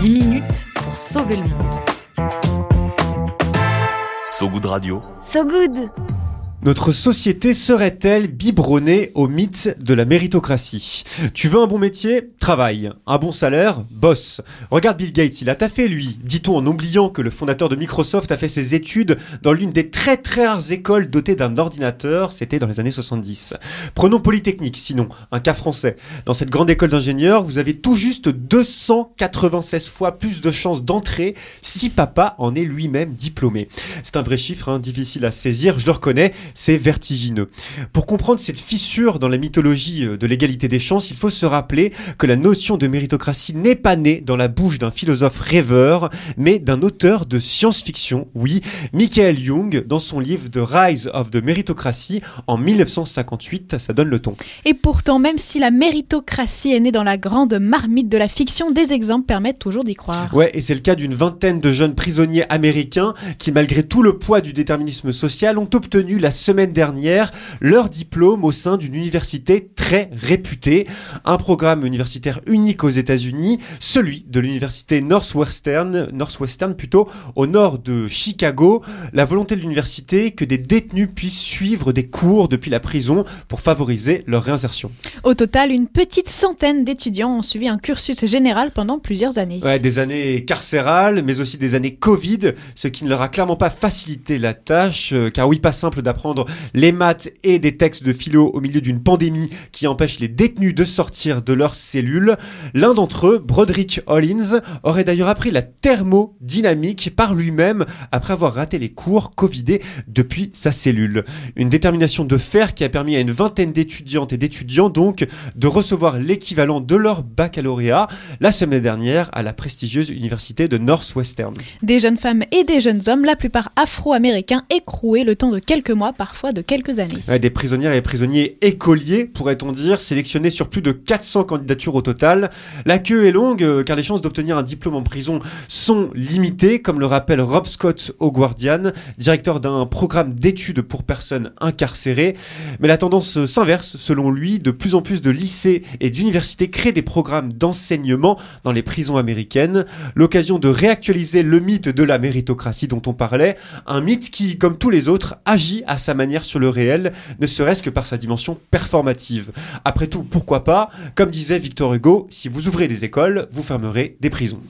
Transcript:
10 minutes pour sauver le monde. So Good Radio. So good Notre société serait-elle biberonnée au mythe de la méritocratie? Tu veux un bon métier? Travaille. Un bon salaire? Bosse. Regarde Bill Gates, il a taffé lui, dit-on en oubliant que le fondateur de Microsoft a fait ses études dans l'une des très très rares écoles dotées d'un ordinateur, c'était dans les années 70. Prenons Polytechnique, sinon, un cas français. Dans cette grande école d'ingénieurs, vous avez tout juste 296 fois plus de chances d'entrer si papa en est lui-même diplômé. C'est un vrai chiffre, hein, difficile à saisir, je le reconnais, c'est vertigineux. Pour comprendre cette fissure dans la mythologie euh, de l'égalité des chances, il faut se rappeler que la notion de méritocratie n'est pas née dans la bouche d'un philosophe rêveur, mais d'un auteur de science-fiction, oui, Michael Young, dans son livre The Rise of the Meritocracy en 1958, ça donne le ton. Et pourtant, même si la méritocratie est née dans la grande marmite de la fiction, des exemples permettent toujours d'y croire. Ouais, et c'est le cas d'une vingtaine de jeunes prisonniers américains qui, malgré tout le poids du déterminisme social, ont obtenu la semaine dernière leur diplôme au sein d'une université très réputée, un programme universitaire unique aux États-Unis, celui de l'université Northwestern, Northwestern plutôt, au nord de Chicago. La volonté de l'université que des détenus puissent suivre des cours depuis la prison pour favoriser leur réinsertion. Au total, une petite centaine d'étudiants ont suivi un cursus général pendant plusieurs années. Ouais, des années carcérales, mais aussi des années Covid, ce qui ne leur a clairement pas facilité la tâche, euh, car oui, pas simple d'apprendre les maths et des textes de philo au milieu d'une pandémie qui empêche les détenus de sortir de leurs cellules. L'un d'entre eux, Broderick Hollins, aurait d'ailleurs appris la thermodynamique par lui-même après avoir raté les cours Covidés depuis sa cellule. Une détermination de fer qui a permis à une vingtaine d'étudiantes et d'étudiants donc de recevoir l'équivalent de leur baccalauréat la semaine dernière à la prestigieuse université de Northwestern. Des jeunes femmes et des jeunes hommes, la plupart afro-américains, écroués le temps de quelques mois, parfois de quelques années. Des prisonnières et prisonniers écoliers, pourrait-on dire, sélectionnés sur plus de 400 candidatures au total. La queue est longue euh, car les chances d'obtenir un diplôme en prison sont limitées, comme le rappelle Rob Scott au Guardian, directeur d'un programme d'études pour personnes incarcérées. Mais la tendance s'inverse, selon lui, de plus en plus de lycées et d'universités créent des programmes d'enseignement dans les prisons américaines. L'occasion de réactualiser le mythe de la méritocratie dont on parlait, un mythe qui, comme tous les autres, agit à sa manière sur le réel, ne serait-ce que par sa dimension performative. Après tout, pourquoi pas? Comme disait Victor Hugo, si vous ouvrez des écoles, vous fermerez des prisons.